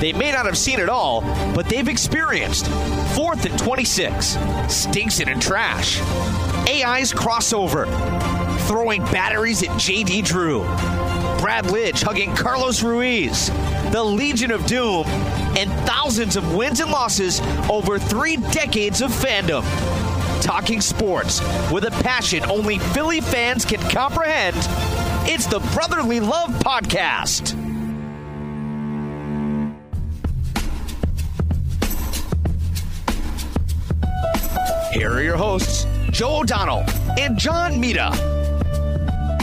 They may not have seen it all, but they've experienced. Fourth and 26, stinks it in trash. AI's crossover, throwing batteries at JD Drew. Brad Lidge hugging Carlos Ruiz. The Legion of Doom, and thousands of wins and losses over three decades of fandom. Talking sports with a passion only Philly fans can comprehend. It's the Brotherly Love Podcast. Here are your hosts, Joe O'Donnell and John Mita.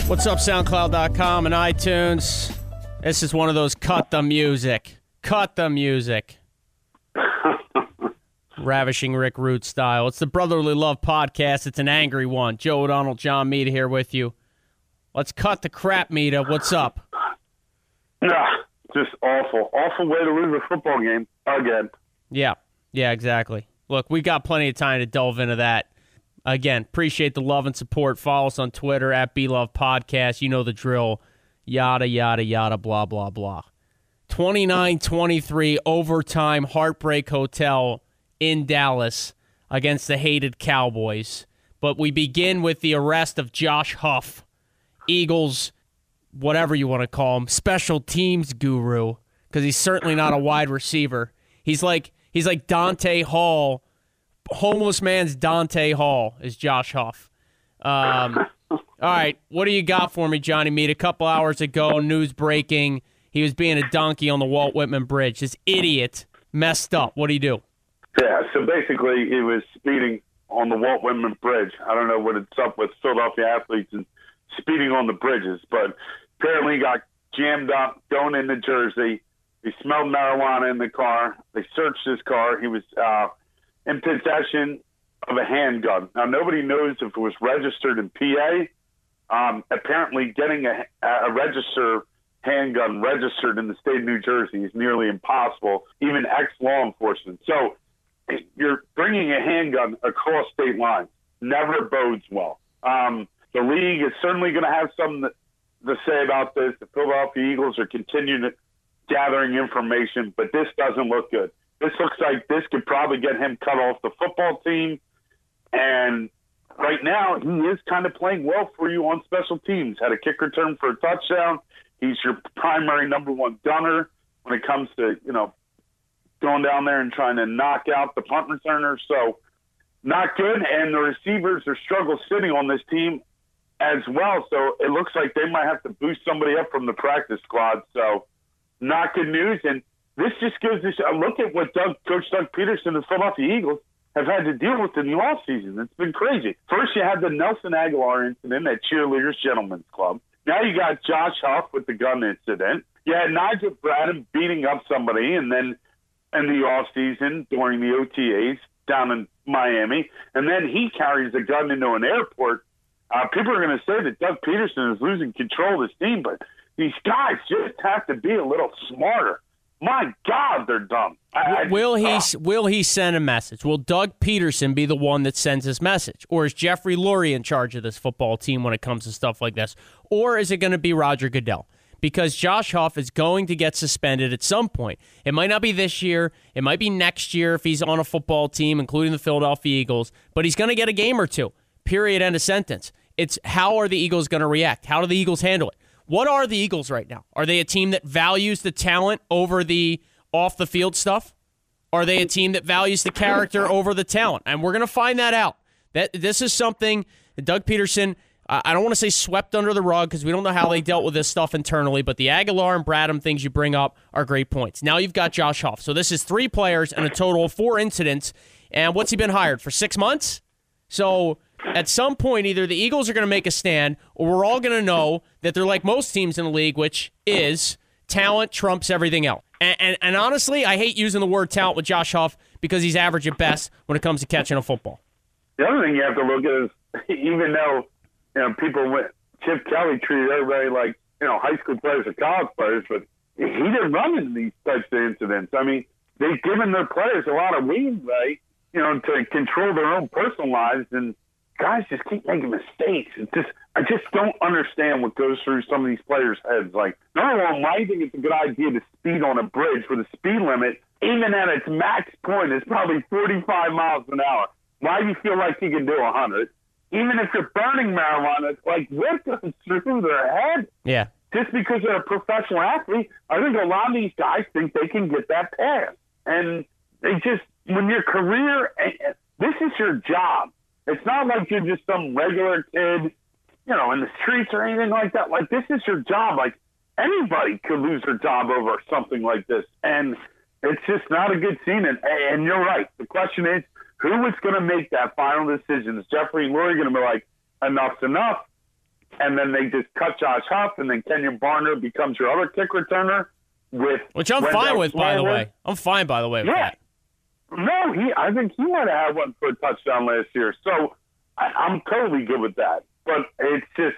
What's up, SoundCloud.com and iTunes? This is one of those cut the music. Cut the music. Ravishing Rick Rude style. It's the Brotherly Love Podcast. It's an angry one. Joe O'Donnell, John Mita here with you. Let's cut the crap, Mita. What's up? Nah, just awful. Awful way to lose a football game again. Yeah, yeah, exactly. Look, we got plenty of time to delve into that. Again, appreciate the love and support. Follow us on Twitter at BeLove Podcast. You know the drill. Yada, yada, yada, blah, blah, blah. 29 23 overtime Heartbreak Hotel in Dallas against the hated Cowboys. But we begin with the arrest of Josh Huff, Eagles, whatever you want to call him, special teams guru, because he's certainly not a wide receiver. He's like he's like Dante Hall, homeless man's Dante Hall is Josh Huff. Um, all right, what do you got for me, Johnny Meat? A couple hours ago, news breaking. He was being a donkey on the Walt Whitman Bridge. This idiot messed up. What do you do? Yeah, so basically he was speeding on the Walt Whitman Bridge. I don't know what it's up with Philadelphia athletes and speeding on the bridges, but apparently he got jammed up going into Jersey. He smelled marijuana in the car. They searched his car. He was uh, in possession of a handgun. Now nobody knows if it was registered in PA. Um, apparently, getting a, a register handgun registered in the state of New Jersey is nearly impossible, even ex law enforcement. So you're bringing a handgun across state lines. Never bodes well. Um, the league is certainly going to have something to say about this. The Philadelphia Eagles are continuing gathering information, but this doesn't look good. This looks like this could probably get him cut off the football team. And right now, he is kind of playing well for you on special teams. Had a kick return for a touchdown. He's your primary number one gunner when it comes to, you know, going down there and trying to knock out the punt returner. So not good. And the receivers are struggle sitting on this team as well. So it looks like they might have to boost somebody up from the practice squad. So not good news. And this just gives us a look at what Doug, Coach Doug Pederson and the Philadelphia Eagles have had to deal with in the offseason. It's been crazy. First, you had the Nelson Agholor incident at Cheerleaders Gentlemen's Club. Now you got Josh Huff with the gun incident. You had Nigel Bradham beating up somebody, and then in the off season during the OTAs down in Miami, and then he carries a gun into an airport. Uh, people are going to say that Doug Pederson is losing control of this team, but these guys just have to be a little smarter. My God, they're dumb. I, will he? Uh, will he send a message? Will Doug Pederson be the one that sends this message, or is Jeffrey Lurie in charge of this football team when it comes to stuff like this, or is it going to be Roger Goodell? because Josh Huff is going to get suspended at some point. It might not be this year, it might be next year if he's on a football team, including the Philadelphia Eagles, but he's going to get a game or two. Period. End of sentence. It's how are the Eagles going to react? How do the Eagles handle it? What are the Eagles right now? Are they a team that values the talent over the off the field stuff? Are they a team that values the character over the talent? And we're going to find that out. That this is something Doug Pederson I don't want to say swept under the rug because we don't know how they dealt with this stuff internally, but the Agholor and Bradham things you bring up are great points. Now you've got Josh Huff. So this is three players and a total of four incidents. And what's he been hired for? Six months? So at some point, either the Eagles are going to make a stand or we're all going to know that they're like most teams in the league, which is talent trumps everything else. And, and, and honestly, I hate using the word talent with Josh Huff because he's average at best when it comes to catching a football. The other thing you have to look at is even though you know, people went, Chip Kelly treated everybody like, you know, high school players or college players, but he didn't run into these types of incidents. I mean, they've given their players a lot of leeway, you know, to control their own personal lives. And guys just keep making mistakes. It's just I just don't understand what goes through some of these players' heads. Like, number one, why do you think it's a good idea to speed on a bridge where the speed limit, even at its max point, is probably 45 miles an hour? Why do you feel like you can do 100? Even if you're burning marijuana, like what goes through their head? Yeah. Just because they're a professional athlete, I think a lot of these guys think they can get that pass, and they just when your career, eh, this is your job. It's not like you're just some regular kid you know, in the streets or anything like that. Like this is your job. Like anybody could lose their job over something like this, and it's just not a good scene. And and you're right. The question is, who is going to make that final decision? Is Jeffrey Lurie going to be like, enough's enough? And then they just cut Josh Huff, and then Kenjon Barner becomes your other kick returner. With which I'm fine with, by the way. I'm fine, by the way. yeah. That. No, he. I think he might have had one for a touchdown last year. So I, I'm totally good with that but it's just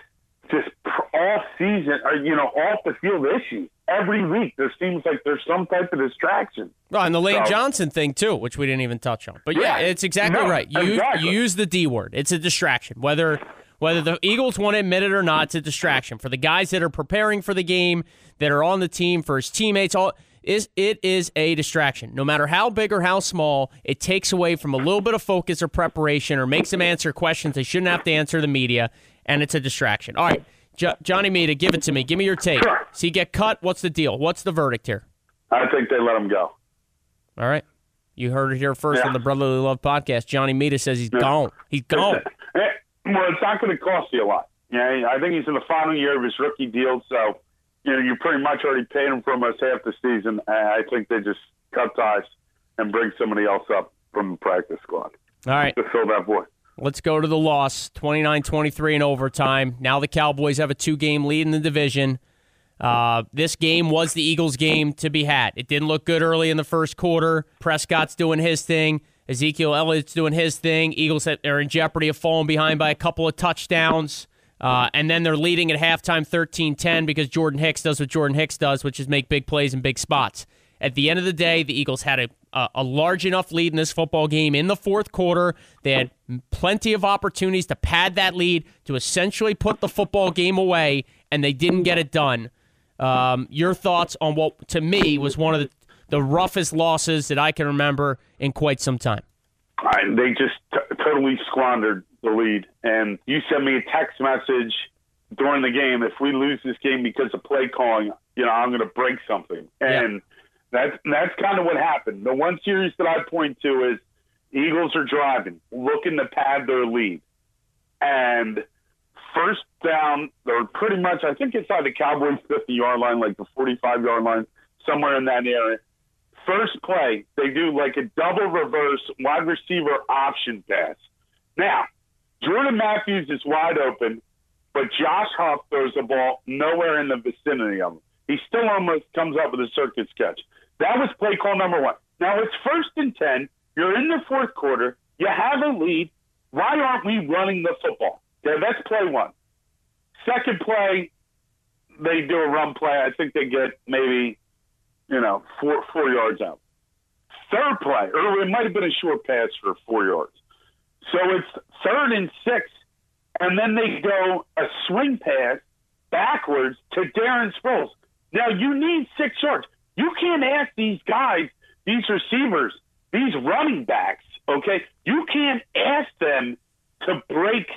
just off season or you know off the field issues every week. There seems like there's some type of distraction. Well, and the Lane So- Johnson thing too, which we didn't even touch on. But yeah, Yeah. it's exactly No, right. You exactly. you use the D word. It's a distraction. Whether whether the Eagles want to admit it or not, it's a distraction for the guys that are preparing for the game, that are on the team, for his teammates. All is it is a distraction. No matter how big or how small, it takes away from a little bit of focus or preparation, or makes them answer questions they shouldn't have to answer the media, and it's a distraction. All right, jo- Johnny Mita, give it to me. Give me your take. Does he get cut? What's the deal? What's the verdict here? I think they let him go. All right. You heard it here first Yeah. on the Brotherly Love podcast. Johnny Mita says he's gone. He's gone. Eh, Well, it's not going to cost you a lot. Yeah, I think he's in the final year of his rookie deal, so you know you pretty much already paid him for almost half the season. I think they just cut ties and bring somebody else up from the practice squad All right. to fill that void. Let's go to the loss 29 23 in overtime. Now the Cowboys have a two game lead in the division. Uh, this game was the Eagles' game to be had. It didn't look good early in the first quarter. Prescott's doing his thing. Ezekiel Elliott's doing his thing. Eagles are in jeopardy of falling behind by a couple of touchdowns. Uh, and then they're leading at halftime 13 10 because Jordan Hicks does what Jordan Hicks does, which is make big plays in big spots. At the end of the day, the Eagles had a, a, large enough lead in this football game in the fourth quarter. They had plenty of opportunities to pad that lead, to essentially put the football game away, and they didn't get it done. Um, your thoughts on what, to me, was one of the, the roughest losses that I can remember in quite some time? I, they just t- totally squandered the lead. And you sent me a text message during the game. If we lose this game because of play calling, you know, I'm going to break something. And that's that's kind of what happened. The one series that I point to is Eagles are driving, looking to pad their lead, and first down, they're pretty much I think inside the Cowboys' 50 yard line, like the 45 yard line, somewhere in that area first play, they do like a double reverse wide receiver option pass. Now, Jordan Matthews is wide open, but Josh Huff throws the ball nowhere in the vicinity of him. He still almost comes up with a circus catch. That was play call number one. Now it's first and 10. You're in the fourth quarter. You have a lead. Why aren't we running the football? Okay, that's play one. Second play, they do a run play. I think they get maybe you know, four four yards out. Third play, or it might have been a short pass for four yards. So it's third and six, and then they go a swing pass backwards to Darren Sproles. Now you need six yards. You can't ask these guys, these receivers, these running backs, okay? You can't ask them to break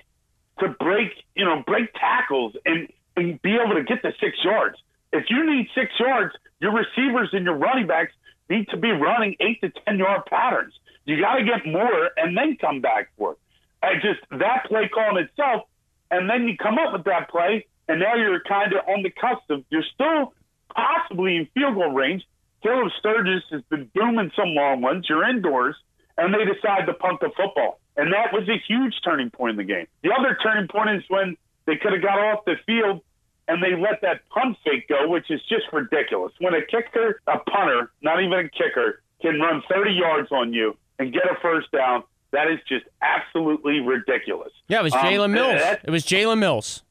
to break, you know, break tackles and, and be able to get the six yards. If you need six yards, your receivers and your running backs need to be running eight to ten yard patterns. You got to get more and then come back for it. I just that play call in itself, and then you come up with that play, and now you're kind of on the cusp of you're still possibly in field goal range. Caleb Sturgis has been booming some long ones. You're indoors, and they decide to punt the football, and that was a huge turning point in the game. The other turning point is when they could have got off the field and they let that punt fake go, which is just ridiculous. When a kicker, a punter, not even a kicker, can run 30 yards on you and get a first down, that is just absolutely ridiculous. Yeah, it was Um, Jalen Mills. It was Jalen Mills.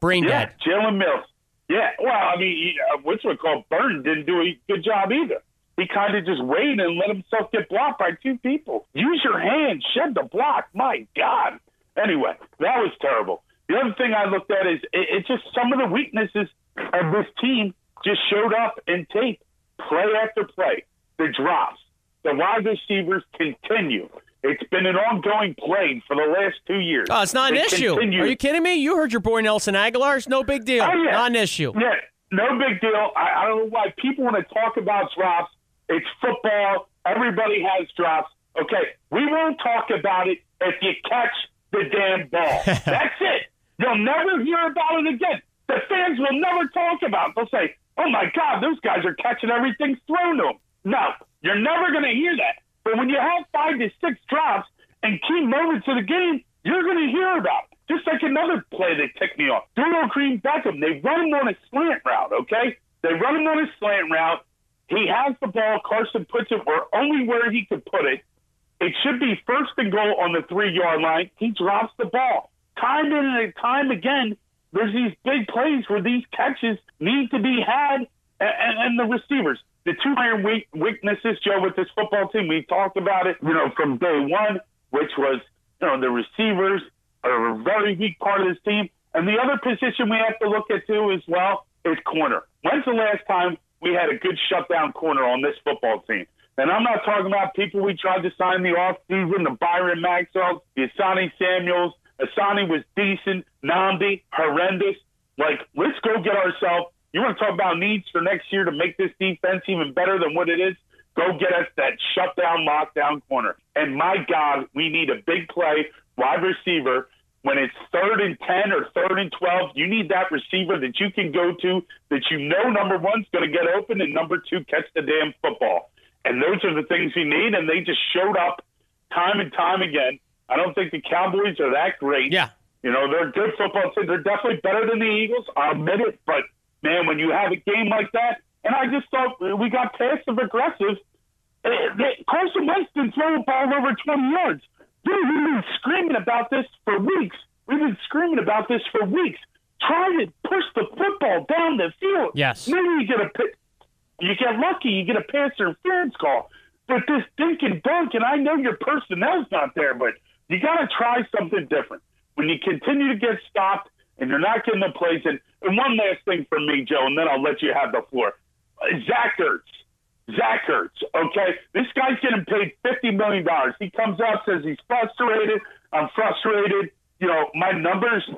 Brain yeah, dead. Jalen Mills. Yeah, well, I mean, he, uh, what's it called? Burton didn't do a good job either. He kind of just waited and let himself get blocked by two people. Use your hands, shed the block. My God. Anyway, that was terrible. The other thing I looked at is it, it's just some of the weaknesses of this team just showed up in tape, play after play. The drops, the wide receivers continue. It's been an ongoing plague for the last two years. Oh, it's not an They issue. continue- Are you kidding me? You heard your boy Nelson Agholor. It's no big deal. Oh, yeah. Not an issue. Yeah, no big deal. I, I don't know why people want to talk about drops. It's football. Everybody has drops. Okay, we won't talk about it if you catch the damn ball. That's it. You'll never hear about it again. The fans will never talk about it. They'll say, oh my God, those guys are catching everything thrown to them. No, you're never going to hear that. But when you have five to six drops and key moments of the game, you're going to hear about it. Just like another play that ticked me off. Dorial Green Beckham, they run him on a slant route, okay? They run him on a slant route. He has the ball. Carson puts it where only where he could put it. It should be first and goal on the three yard line. He drops the ball. Time and time again, there's these big plays where these catches need to be had, and, and, and the receivers. The two iron weak, weaknesses, Joe, with this football team, we talked about it, you know, from day one, which was, you know, the receivers are a very weak part of this team. And the other position we have to look at too as well is corner. When's the last time we had a good shutdown corner on this football team? And I'm not talking about people we tried to sign the offseason, the Byron Maxwell, the Asante Samuels. Asante was decent. Nnamdi, horrendous. Like, let's go get ourselves. You want to talk about needs for next year to make this defense even better than what it is? Go get us that shutdown, lockdown corner. And my God, we need a big play, wide receiver. When it's third and 10 or third and 12, you need that receiver that you can go to that you know number one's going to get open and number two catch the damn football. And those are the things we need. And they just showed up time and time again. I don't think the Cowboys are that great. Yeah. You know, they're good football team. They're definitely better than the Eagles. I'll admit it. But, man, when you have a game like that, and I just thought we got passive aggressive. Eh, they- Carson Wentz didn't throw a ball over 20 yards. Dude, we've been screaming about this for weeks. We've been screaming about this for weeks. Try to push the football down the field. Yes. Maybe you get a you get lucky, you get a pass interference call. But this dink and dunk, and I know your personnel's not there, but you got to try something different. When you continue to get stopped and you're not getting the plays, and, and one last thing from me, Joe, and then I'll let you have the floor. Zach Ertz. Zach Ertz, okay? This guy's getting paid $50 million. He comes out, says he's frustrated. I'm frustrated. You know, my numbers,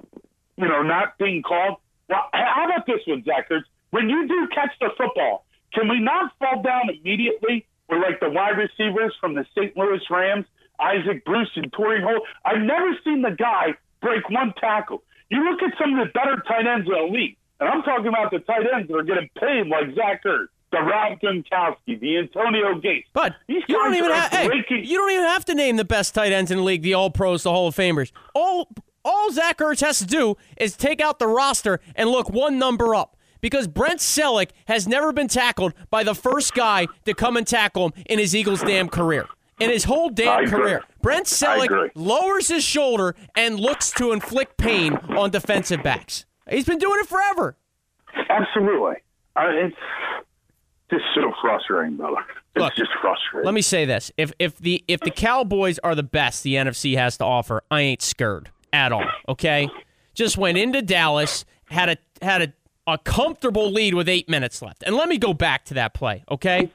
you know, not being called. Well, how about this one, Zach Ertz? When you do catch the football, can we not fall down immediately? We're like the wide receivers from the St. Louis Rams, Isaac Bruce and Torry Holt. I've never seen the guy break one tackle. You look at some of the better tight ends in the league, and I'm talking about the tight ends that are getting paid like Zach Ertz, the Rob Gronkowski, the Antonio Gates. But you don't even have. Hey, you don't even have to name the best tight ends in the league, the All Pros, the Hall of Famers. All all Zach Ertz has to do is take out the roster and look one number up. Because Brent Celek has never been tackled by the first guy to come and tackle him in his Eagles' damn career. In his whole damn career. Brent. Celek lowers his shoulder and looks to inflict pain on defensive backs. He's been doing it forever. Absolutely. It's just so frustrating, brother. It's Look, just frustrating. Let me say this: if if the if the Cowboys are the best the NFC has to offer, I ain't scared at all. Okay, just went into Dallas, had a had a, a comfortable lead with eight minutes left, and let me go back to that play. Okay,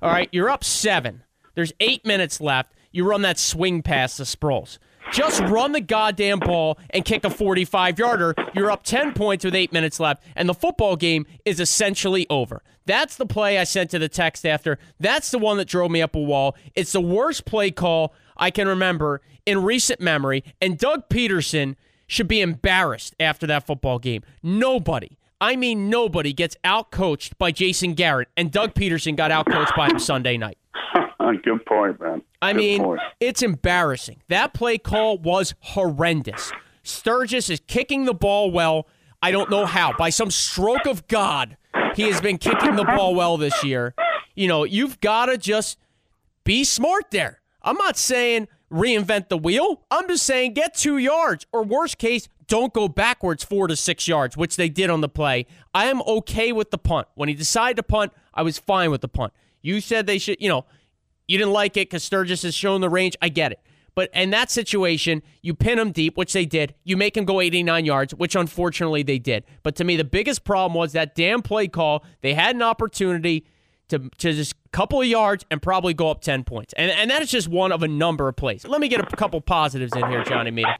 all right, you're up seven. There's eight minutes left. You run that swing pass to Sproles. Just run the goddamn ball and kick a 45 yarder. You're up 10 points with eight minutes left, and the football game is essentially over. That's the play I sent to the text after. That's the one that drove me up a wall. It's the worst play call I can remember in recent memory, and Doug Pederson should be embarrassed after that football game. Nobody, I mean nobody, gets outcoached by Jason Garrett, and Doug Pederson got outcoached by him Sunday night. Good point, man. I Good mean, point. it's embarrassing. That play call was horrendous. Sturgis is kicking the ball well. I don't know how. By some stroke of God, he has been kicking the ball well this year. You know, you've got to just be smart there. I'm not saying reinvent the wheel. I'm just saying get two yards, or worst case, don't go backwards four to six yards, which they did on the play. I am okay with the punt. When he decided to punt, I was fine with the punt. You said they should, you know, you didn't like it because Sturgis has shown the range. I get it. But in that situation, you pin them deep, which they did. You make them go 89 yards, which unfortunately they did. But to me, the biggest problem was that damn play call. They had an opportunity to, to just a couple of yards and probably go up 10 points. And, and that is just one of a number of plays. Let me get a couple positives in here, Johnny Mita.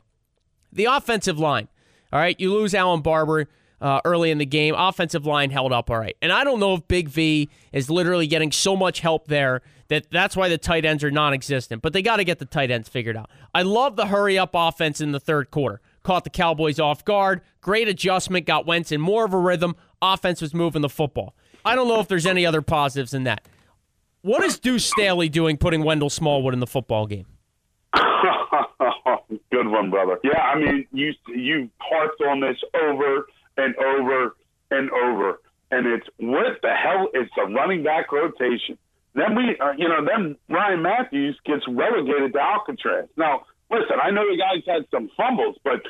The offensive line. All right, you lose Allen Barbre. uh, early in the game. Offensive line held up all right. And I don't know if Big V is literally getting so much help there that that's why the tight ends are non-existent. But they got to get the tight ends figured out. I love the hurry up offense in the third quarter. Caught the Cowboys off guard. Great adjustment. Got Wentz in more of a rhythm. Offense was moving the football. I don't know if there's any other positives in that. What is Deuce Staley doing putting Wendell Smallwood in the football game? Good one, brother. Yeah, I mean, you you harped on this over and over and over, and it's what the hell is the running back rotation? Then we, uh, you know, then Ryan Mathews gets relegated to Alcatraz. Now, listen, I know the guys had some fumbles, but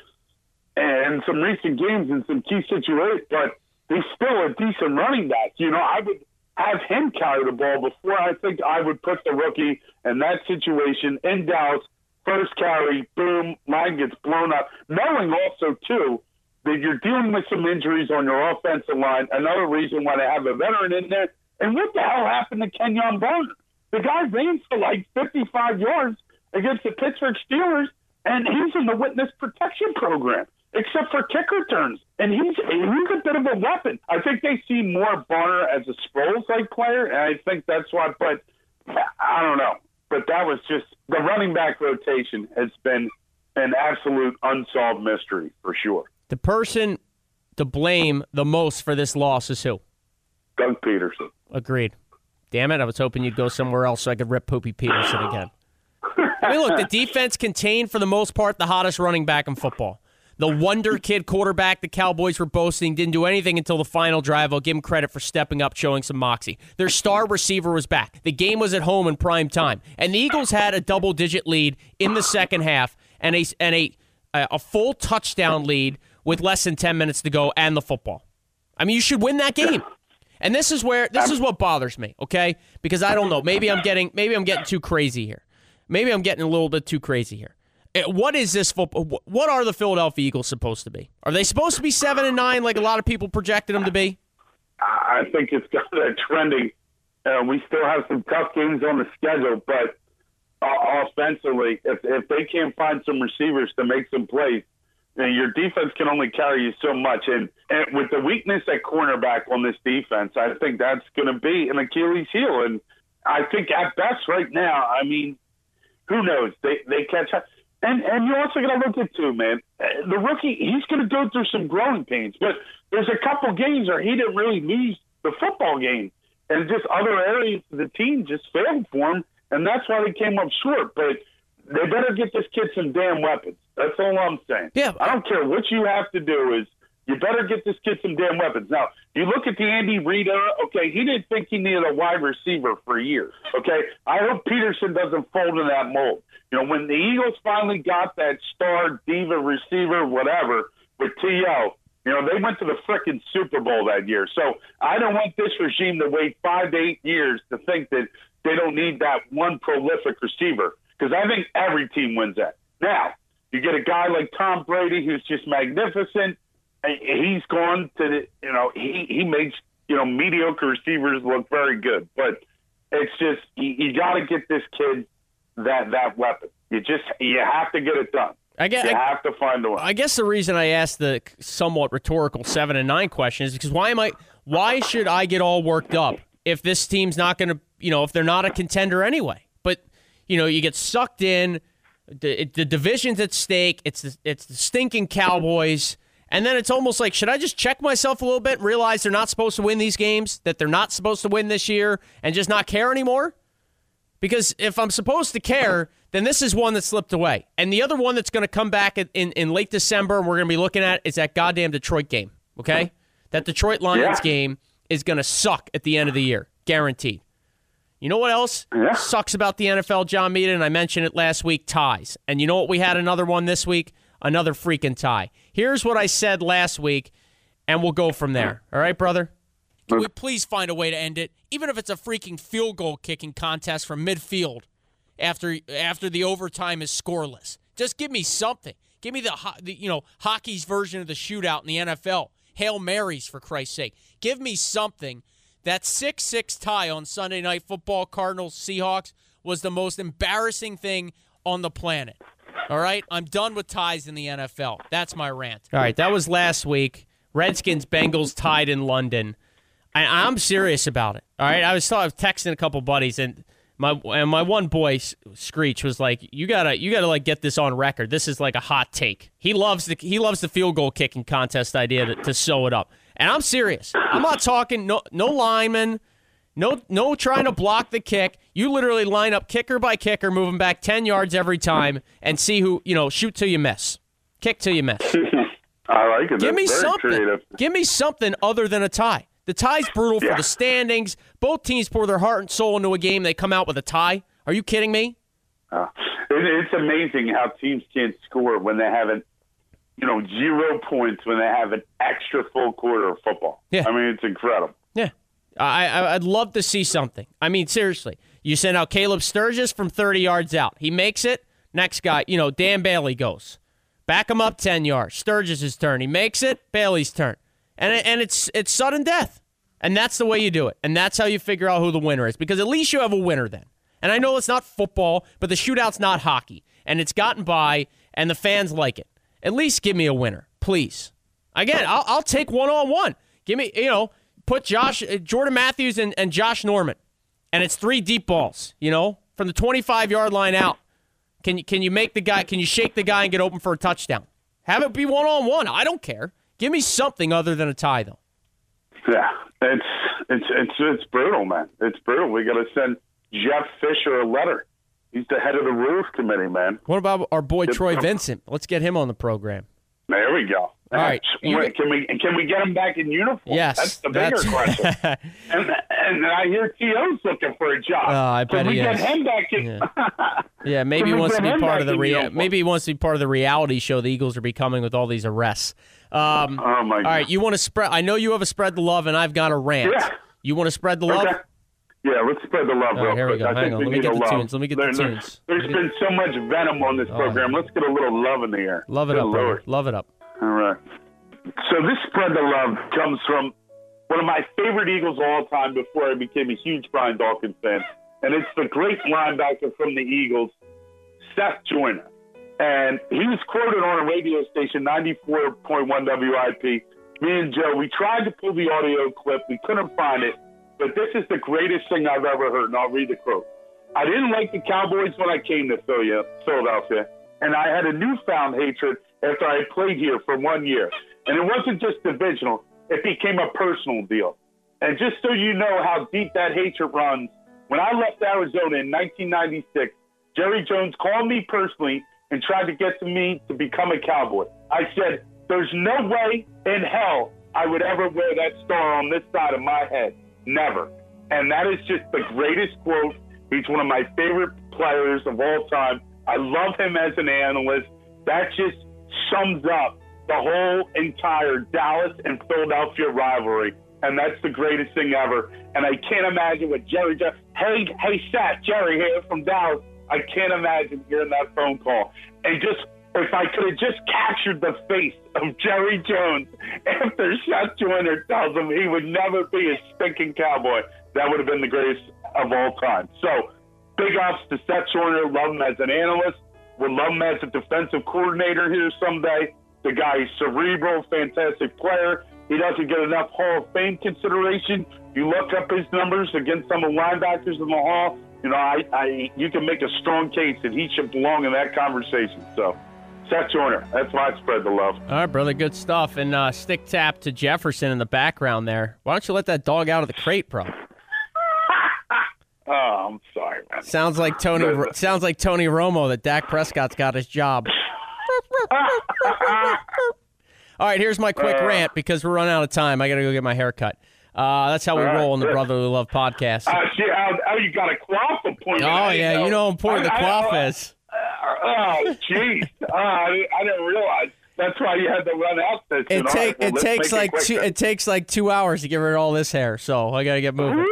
and some recent games in some key situations, but he's still a decent running back. You know, I would have him carry the ball before I think I would put the rookie in that situation in Dallas. First carry, boom, line gets blown up. Knowing also too that you're dealing with some injuries on your offensive line. Another reason why they have a veteran in there and what the hell happened to Kenjon Barner? The guy ran for like 55 yards against the Pittsburgh Steelers, and he's in the witness protection program, except for kick returns. And he's he's a bit of a weapon. I think they see more Barner as a Sproles like player, and I think that's why. But I don't know. But that was just the running back rotation has been an absolute unsolved mystery for sure. The person to blame the most for this loss is who? Doug Pederson. Agreed. Damn it! I was hoping you'd go somewhere else so I could rip Poopy Pederson again. I mean, look, the defense contained for the most part the hottest running back in football. The wonder kid quarterback the Cowboys were boasting didn't do anything until the final drive. I'll give him credit for stepping up, showing some moxie. Their star receiver was back. The game was at home in prime time, and the Eagles had a double-digit lead in the second half and a and a a full touchdown lead with less than ten minutes to go and the football. I mean, you should win that game. And this is where this is what bothers me, okay? Because I don't know. Maybe I'm getting maybe I'm getting too crazy here. Maybe I'm getting a little bit too crazy here. Eh, what is this football? What are the Philadelphia Eagles supposed to be? Are they supposed to be seven and nine like a lot of people projected them to be? I think it's got that trending. Uh, we still have some tough games on the schedule, but uh, offensively, if if they can't find some receivers to make some plays, and your defense can only carry you so much. And, and with the weakness at cornerback on this defense, I think that's going to be an Achilles heel. And I think at best right now, I mean, who knows? They they catch up. And and you're also going to look at too, man. The rookie, he's going to go through some growing pains. But there's a couple games where he didn't really lose the football game, and just other areas of the team just failed for him, and that's why they came up short. But they better get this kid some damn weapons. That's all I'm saying. Yeah. I don't care what you have to do is you better get this kid some damn weapons. Now, you look at the Andy Reid era, okay, he didn't think he needed a wide receiver for years. Okay. I hope Pederson doesn't fold in that mold. You know, when the Eagles finally got that star diva receiver, whatever, with T.O., you know, they went to the frickin' Super Bowl that year. So I don't want this regime to wait five to eight years to think that they don't need that one prolific receiver because I think every team wins that. Now, you get a guy like Tom Brady who's just magnificent. He's gone to the, you know, he, he makes, you know, mediocre receivers look very good. But it's just, you, you got to get this kid that, that weapon. You just, you have to get it done. I guess, you have to find a way. I guess the reason I asked the somewhat rhetorical seven and nine question is because why am I? Why should I get all worked up if this team's not going to, you know, if they're not a contender anyway? You know, you get sucked in. The, the division's at stake. It's the, it's the stinking Cowboys. And then it's almost like, should I just check myself a little bit, and realize they're not supposed to win these games, that they're not supposed to win this year, and just not care anymore? Because if I'm supposed to care, then this is one that slipped away. And the other one that's going to come back in, in, in late December and we're going to be looking at is that goddamn Detroit game, okay? That Detroit Lions yeah. game is going to suck at the end of the year, guaranteed. You know what else yeah. sucks about the NFL, John Mead? And I mentioned it last week ties. And you know what? We had another one this week, another freaking tie. Here's what I said last week, and we'll go from there. All right, brother? Can we please find a way to end it, even if it's a freaking field goal kicking contest from midfield? after after the overtime is scoreless. Just give me something. Give me the, the you know hockey's version of the shootout in the NFL. Hail Marys for Christ's sake. Give me something. That 6-6 tie on Sunday Night Football Cardinals Seahawks was the most embarrassing thing on the planet. All right, I'm done with ties in the NFL. That's my rant. All right, that was last week. Redskins Bengals tied in London. I, I'm serious about it. All right, I was, I was texting a couple buddies and my and my one boy Screech was like, "You gotta, you gotta like get this on record. This is like a hot take. He loves the he loves the field goal kicking contest idea to, to sew it up. And I'm serious. I'm not talking no no lineman, no no trying to block the kick. You literally line up kicker by kicker, moving back ten yards every time, and see who you know shoot till you miss, kick till you miss. I like it. Give That's me something. creative. Give me something other than a tie. The tie's brutal Yeah. for the standings. Both teams pour their heart and soul into a game. They come out with a tie. Are you kidding me? Uh, it, it's amazing how teams can't score when they have an, you know, zero points when they have an extra full quarter of football. Yeah. I mean, it's incredible. Yeah. I, I I'd love to see something. I mean, seriously. You send out Caleb Sturgis from 30 yards out. He makes it. Next guy, you know, Dan Bailey goes. Back him up 10 yards. Sturgis' turn. He makes it. Bailey's turn. And it, and it's it's sudden death. And that's the way you do it. And that's how you figure out who the winner is because at least you have a winner then. And I know it's not football, but the shootout's not hockey. And it's gotten by and the fans like it. At least give me a winner, please. Again, I'll, I'll take one on one. Give me, you know, put Josh, uh, Jordan Matthews and, and Josh Norman, and it's three deep balls. You know, from the 25 yard line out. Can you can you make the guy? Can you shake the guy and get open for a touchdown? Have it be one on one. I don't care. Give me something other than a tie, though. Yeah, it's it's it's it's brutal, man. It's brutal. We got to send Jeff Fisher a letter. He's the head of the rules committee, man. What about our boy Troy Vincent? Let's get him on the program. There we go. All right. Wait, Can we can we get him back in uniform? Yes, that's the bigger that's- question. and and I hear T.O.'s looking for a job. Oh, I Can bet we he get is. him back in? Yeah, maybe he wants to be part of the rea- maybe he wants to be part of the reality show the Eagles are becoming with all these arrests. Um, Oh my all right, you want to spread? I know you have a spread the love, and I've got a rant. Yeah. You want to spread the love? Okay. Yeah, let's spread the love right, here we go. I Hang on. Let me get the love. tunes. Let me get the There- there- tunes. There's been so much venom on this program. Let's get a little love in the air. Love it Good up. Lord. Love it up. All right. So this spread the love comes from one of my favorite Eagles of all time before I became a huge Brian Dawkins fan, and it's the great linebacker from the Eagles, Seth Joyner. And he was quoted on a radio station, 94.1 WIP. Me and Joe, we tried to pull the audio clip. We couldn't find it, but this is the greatest thing I've ever heard, and I'll read the quote. I didn't like the Cowboys when I came to Philadelphia, and I had a newfound hatred after I played here for one year. And it wasn't just divisional, it became a personal deal. And just so you know how deep that hatred runs, when I left Arizona in 1996, Jerry Jones called me personally and tried to get to me to become a Cowboy. I said, There's no way in hell I would ever wear that star on this side of my head. Never. And that is just the greatest quote. He's one of my favorite players of all time. I love him as an analyst. That just sums up the whole entire Dallas and Philadelphia rivalry. And that's the greatest thing ever. And I can't imagine what Jerry, Jo- hey, hey, Seth, Jerry here from Dallas. I can't imagine hearing that phone call. And just, if I could have just captured the face of Jerry Jones after Seth Joyner tells him he would never be a stinking cowboy, that would have been the greatest of all time. So, big ups to Seth Joyner. Love him as an analyst. Would love him as a defensive coordinator here someday. The guy is cerebral, fantastic player. He doesn't get enough Hall of Fame consideration. You look up his numbers against some of the linebackers in the Hall. You know, I, I you can make a strong case that he should belong in that conversation. So, Seth Joyner, that's my spread the love. All right, brother. Good stuff. And uh, stick tap to Jefferson in the background there. Why don't you let that dog out of the crate, bro? Oh, I'm sorry, man. Sounds like Tony. sounds like Tony Romo that Dak Prescott's got his job. All right, here's my quick rant because we're running out of time. I got to go get my hair cut. Uh, that's how we right, roll in the. Brotherly Love podcast. Uh, how you got a cloth appointment. oh yeah, you know how important the I- I- cloth I- is. Oh, jeez. Uh, I, I didn't realize. That's why you had to run out this. It All take well, it takes like quick two, it takes like two hours to get rid of all this hair. So I got to get moving. Um,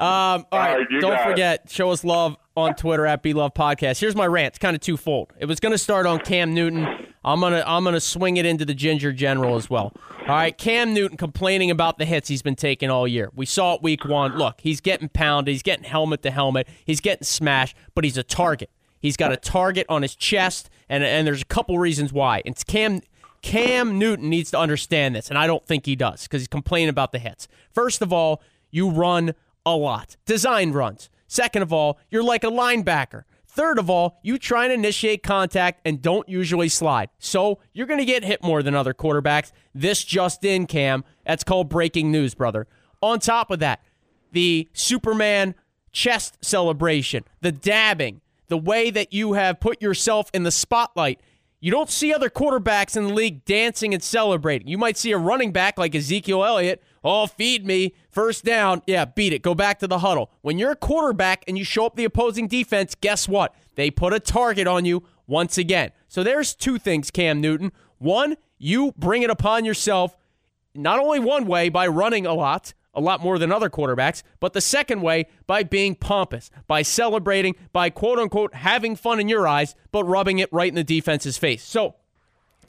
all right, right, don't got it. forget, show us love on Twitter at Be Love Podcast. Here's my rant. It's kind of twofold. It was going to start on Cam Newton. I'm gonna I'm gonna swing it into the Ginger General as well. All right, Cam Newton complaining about the hits he's been taking all year. We saw it week one. Look, he's getting pounded. He's getting helmet to helmet. He's getting smashed, but he's a target. He's got a target on his chest, and and there's a couple reasons why. It's Cam Cam Newton needs to understand this, and I don't think he does because he's complaining about the hits. First of all, you run a lot, design runs. Second of all, you're like a linebacker. Third of all, you try and initiate contact and don't usually slide. So you're going to get hit more than other quarterbacks. This just in, Cam. That's called breaking news, brother. On top of that, the Superman chest celebration, the dabbing, the way that you have put yourself in the spotlight. You don't see other quarterbacks in the league dancing and celebrating. You might see a running back like Ezekiel Elliott Oh, feed me. First down. Yeah, beat it. Go back to the huddle. When you're a quarterback and you show up the opposing defense, guess what? They put a target on you once again. So there's two things, Cam Newton. One, you bring it upon yourself, not only one way by running a lot, a lot more than other quarterbacks, but the second way by being pompous, by celebrating, by quote unquote having fun in your eyes, but rubbing it right in the defense's face. So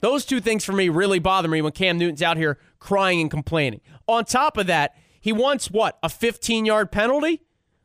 those two things for me really bother me when Cam Newton's out here crying and complaining. On top of that, he wants what? A 15 yard penalty?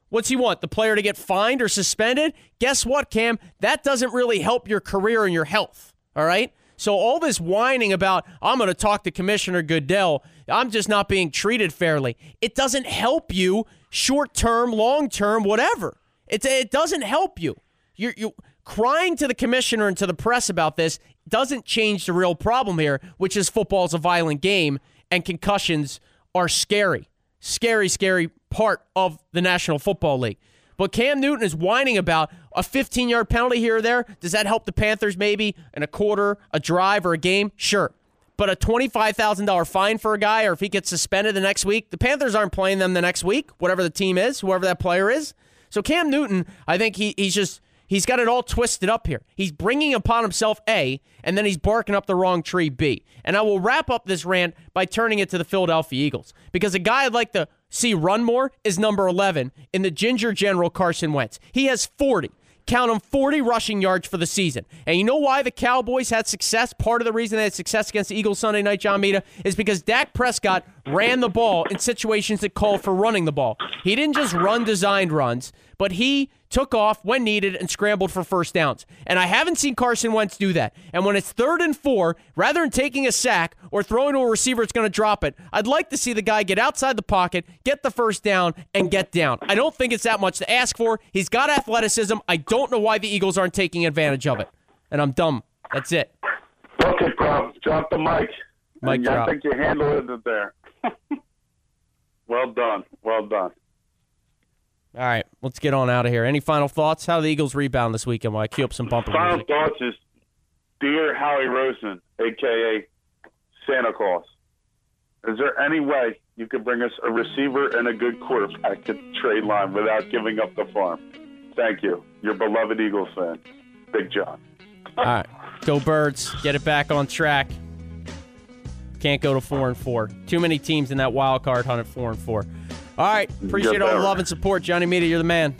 What's he want? The player to get fined or suspended? Guess what, Cam? That doesn't really help your career and your health. All right? So all this whining about I'm going to talk to Commissioner Goodell, I'm just not being treated fairly. It doesn't help you short term, long term, whatever. It it doesn't help you. You're you crying to the commissioner and to the press about this doesn't change the real problem here, which is football's a violent game and concussions are scary. Scary, scary part of the National Football League. But Cam Newton is whining about a 15 yard penalty here or there. Does that help the Panthers maybe in a quarter, a drive, or a game? Sure. But a $25,000 fine for a guy, or if he gets suspended the next week, the Panthers aren't playing them the next week, whatever the team is, whoever that player is. So Cam Newton, I think he, he's just He's got it all twisted up here. He's bringing upon himself A, and then he's barking up the wrong tree B. And I will wrap up this rant by turning it to the Philadelphia Eagles because a guy like to see run more is number 11 in the Ginger General Carson Wentz. He has 40 count him 40 rushing yards for the season. And you know why the Cowboys had success? Part of the reason they had success against the Eagles Sunday night, John Mita, is because Dak Prescott ran the ball in situations that called for running the ball. He didn't just run designed runs, but he took off when needed and scrambled for first downs. And I haven't seen Carson Wentz do that. And when it's third and four, rather than taking a sack or throwing to a receiver that's going to drop it, I'd like to see the guy get outside the pocket, get the first down, and get down. I don't think it's that much to ask for. He's got athleticism. I don't know why the Eagles aren't taking advantage of it. And I'm dumb. That's it. Okay, Prof. Drop the mic. Mic drop. I think you handled it there. well done. Well done. All right, let's get on out of here. Any final thoughts? How the Eagles rebound this weekend while I cue up some bumper Final music? thoughts is, dear Howie Roseman, a.k.a. Santa Claus, is there any way you could bring us a receiver and a good quarterback to trade line without giving up the farm? Thank you. Your beloved Eagles fan, Big John. All right, go Birds. Get it back on track. Can't go to four and four. Too many teams in that wild card hunt at four and four. All right, appreciate all the love and support, Johnny Media. You're the man.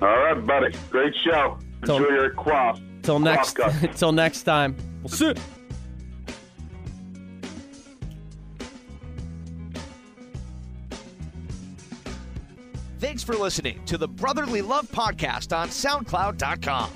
All right, buddy. Great show. Till- Enjoy your quaff. Till next, Quaff till next time. We'll see. Thanks for listening to the Brotherly Love Podcast on SoundCloud.com.